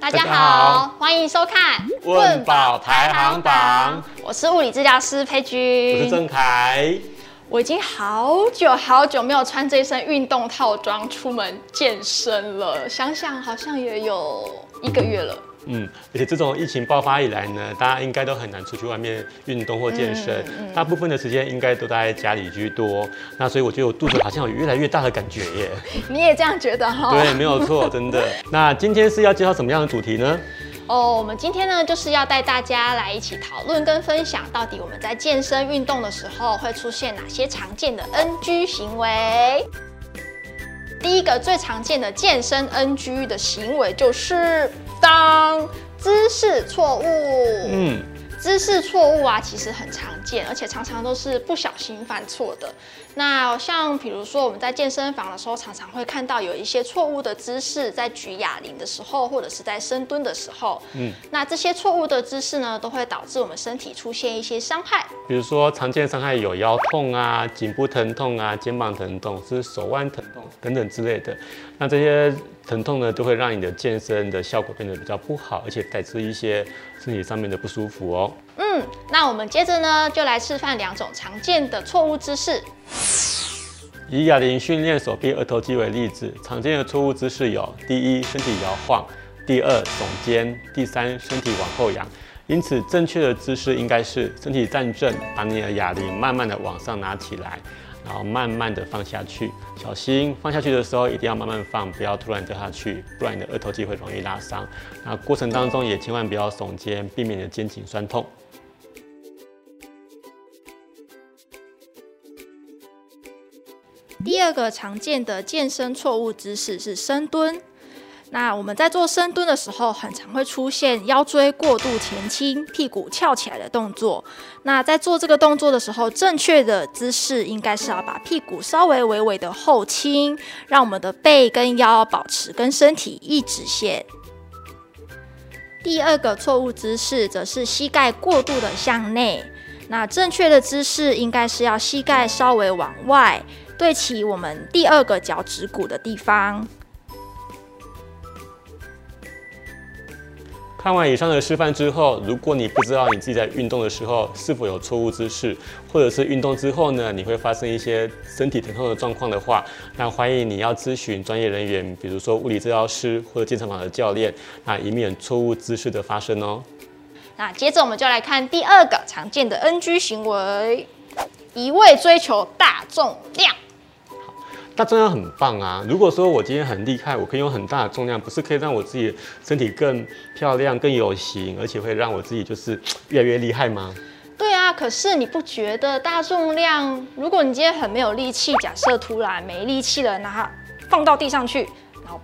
大家好，欢迎收看《问宝排行榜》。我是物理治疗师佩君，我是郑凯。我已经好久好久没有穿这身运动套装出门健身了，想想好像也有一个月了。嗯，而且这种疫情爆发以来呢，大家应该都很难出去外面运动或健身，嗯嗯、大部分的时间应该都待在家里居多。那所以我觉得我肚子好像有越来越大的感觉耶。你也这样觉得哈？对，没有错，真的。那今天是要介绍什么样的主题呢？哦，我们今天呢就是要带大家来一起讨论跟分享，到底我们在健身运动的时候会出现哪些常见的 NG 行为。第一个最常见的健身 NG 的行为就是。当姿势错误，嗯，姿势错误啊，其实很常见，而且常常都是不小心犯错的。那像比如说我们在健身房的时候，常常会看到有一些错误的姿势，在举哑铃的时候，或者是在深蹲的时候，嗯，那这些错误的姿势呢，都会导致我们身体出现一些伤害。比如说常见伤害有腰痛啊、颈部疼痛啊、肩膀疼痛，是手腕疼痛等等之类的。那这些疼痛呢，都会让你的健身的效果变得比较不好，而且带致一些身体上面的不舒服哦。嗯，那我们接着呢，就来示范两种常见的错误姿势。以哑铃训练手臂二头肌为例子，常见的错误姿势有：第一，身体摇晃；第二，耸肩；第三，身体往后仰。因此，正确的姿势应该是身体站正，把你的哑铃慢慢的往上拿起来，然后慢慢的放下去。小心放下去的时候一定要慢慢放，不要突然掉下去，不然你的二头肌会容易拉伤。那过程当中也千万不要耸肩，避免你的肩颈酸痛。第二个常见的健身错误姿势是深蹲。那我们在做深蹲的时候，很常会出现腰椎过度前倾、屁股翘起来的动作。那在做这个动作的时候，正确的姿势应该是要把屁股稍微微微的后倾，让我们的背跟腰保持跟身体一直线。第二个错误姿势则是膝盖过度的向内。那正确的姿势应该是要膝盖稍微往外。对齐我们第二个脚趾骨的地方。看完以上的示范之后，如果你不知道你自己在运动的时候是否有错误姿势，或者是运动之后呢，你会发生一些身体疼痛的状况的话，那欢迎你要咨询专业人员，比如说物理治疗师或者健身房的教练，那以免错误姿势的发生哦。那接着我们就来看第二个常见的 NG 行为，一味追求大重量。大重量很棒啊！如果说我今天很厉害，我可以用很大的重量，不是可以让我自己身体更漂亮、更有型，而且会让我自己就是越来越厉害吗？对啊，可是你不觉得大重量，如果你今天很没有力气，假设突然没力气了，那放到地上去。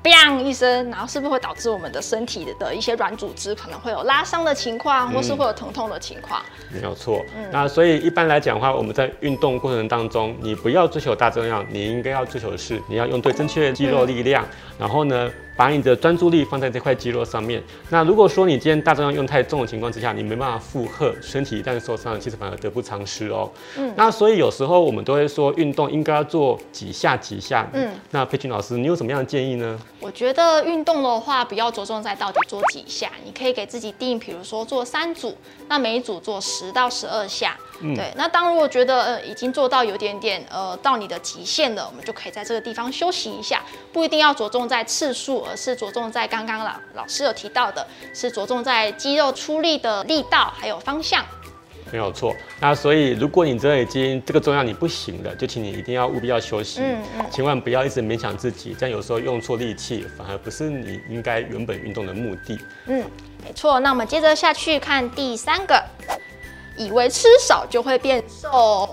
砰一声，然后是不是会导致我们的身体的一些软组织可能会有拉伤的情况，或是会有疼痛的情况？没有错。嗯，那所以一般来讲的话，我们在运动过程当中，你不要追求大重量，你应该要追求的是你要用对正确的肌肉力量，嗯，然后呢，把你的专注力放在这块肌肉上面。那如果说你今天大重量用太重的情况之下，你没办法负荷，身体一旦受伤，其实反而得不偿失哦。嗯。那所以有时候我们都会说，运动应该要做几下几下。嗯。那佩君老师，你有什么样的建议呢？我觉得运动的话，不要着重在到底做几下，你可以给自己定，比如说做三组，那每一组做十到十二下。嗯。对。那当如果觉得呃已经做到有点点呃到你的极限了，我们就可以在这个地方休息一下，不一定要着重在次数。而是着重在刚刚老老师有提到的，是着重在肌肉出力的力道还有方向。没有错。那所以如果你真的已经这个重量你不行了，就请你一定要务必要休息。嗯嗯。千万不要一直勉强自己，这样有时候用错力气，反而不是你应该原本运动的目的。嗯，没错。那我们接着下去看第三个，以为吃少就会变瘦。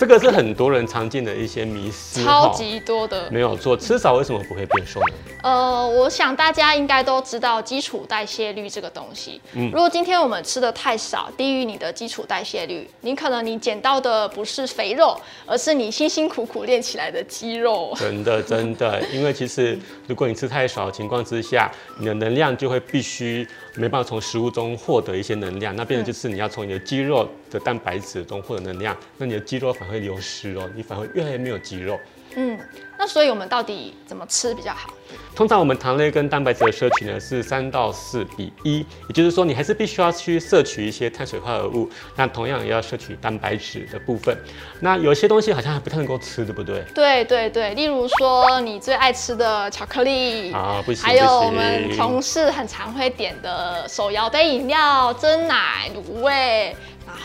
这个是很多人常见的一些迷思，超级多的。没有错，吃少为什么不会变瘦呢？呃，我想大家应该都知道基础代谢率这个东西。嗯，如果今天我们吃的太少，低于你的基础代谢率，你可能你捡到的不是肥肉，而是你辛辛苦苦练起来的肌肉。真的，真的，因为其实如果你吃太少的情况之下，你的能量就会必须没办法从食物中获得一些能量，那变成就是你要从你的肌肉的蛋白质中获得能量，那你的肌肉反。会流失哦，你反而越来越没有肌肉。嗯，那所以我们到底怎么吃比较好？通常我们糖类跟蛋白质的摄取呢是三到四比一，也就是说你还是必须要去摄取一些碳水化合物，那同样也要摄取蛋白质的部分。那有些东西好像还不太能够吃，对不对？对对对，例如说你最爱吃的巧克力啊，不行，还有我们同事很常会点的手摇杯饮料、真奶、卤味。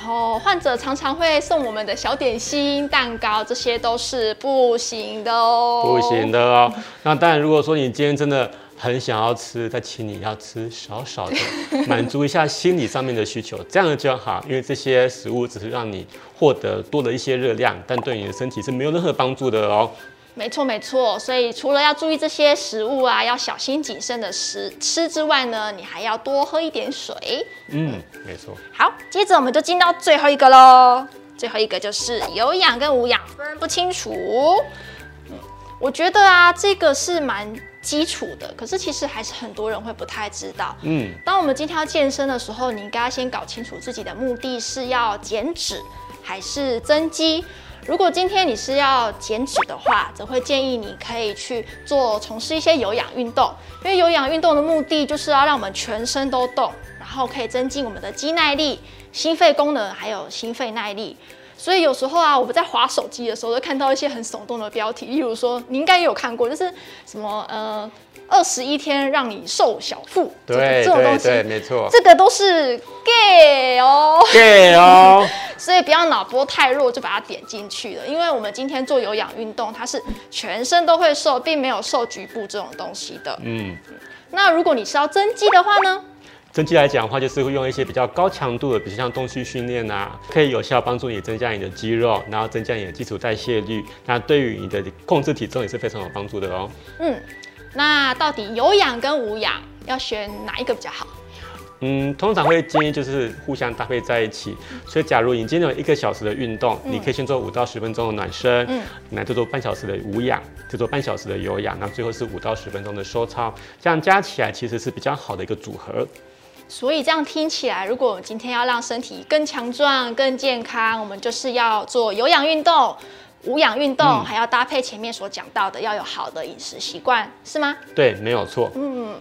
然后患者常常会送我们的小点心、蛋糕，这些都是不行的哦。不行的哦。那当然，如果说你今天真的很想要吃，再请你要吃少少的，满足一下心理上面的需求，这样就好。因为这些食物只是让你获得多了一些热量，但对你的身体是没有任何帮助的哦。没错没错，所以除了要注意这些食物啊，要小心谨慎的食吃之外呢，你还要多喝一点水。嗯，没错。好，接着我们就进到最后一个喽。最后一个就是有氧跟无氧分不清楚。嗯，我觉得啊，这个是蛮基础的，可是其实还是很多人会不太知道。嗯，当我们今天要健身的时候，你应该要先搞清楚自己的目的是要减脂还是增肌。如果今天你是要减脂的话，则会建议你可以去做从事一些有氧运动，因为有氧运动的目的就是要让我们全身都动，然后可以增进我们的肌耐力、心肺功能还有心肺耐力。所以有时候啊，我们在滑手机的时候，都看到一些很耸动的标题，例如说你应该也有看过，就是什么呃。二十一天让你瘦小腹，对，这种东西，对，对，没错，这个都是 gay 哦，gay 哦，所以不要脑波太弱就把它点进去了，因为我们今天做有氧运动，它是全身都会瘦，并没有瘦局部这种东西的。嗯，那如果你是要增肌的话呢？增肌来讲的话，就是会用一些比较高强度的，比如像动区训练啊，可以有效帮助你增加你的肌肉，然后增加你的基础代谢率，那对于你的控制体重也是非常有帮助的哦。嗯。那到底有氧跟无氧要选哪一个比较好？嗯，通常会建议就是互相搭配在一起。所以，假如你今天有一个小时的运动，嗯、你可以先做五到十分钟的暖身，嗯，来做做半小时的无氧，再做半小时的有氧，那最后是五到十分钟的收操，这样加起来其实是比较好的一个组合。所以这样听起来，如果我们今天要让身体更强壮、更健康，我们就是要做有氧运动。无氧运动还要搭配前面所讲到的，要有好的饮食习惯，是吗？对，没有错。嗯，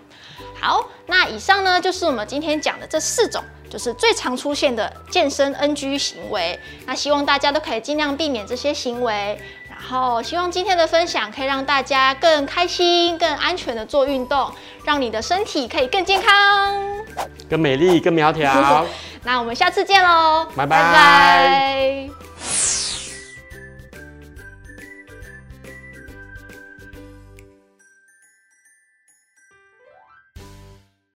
好，那以上呢就是我们今天讲的这四种，就是最常出现的健身 NG 行为。那希望大家都可以尽量避免这些行为，然后希望今天的分享可以让大家更开心、更安全的做运动，让你的身体可以更健康、更美丽、更苗条。那我们下次见喽，拜拜。拜拜。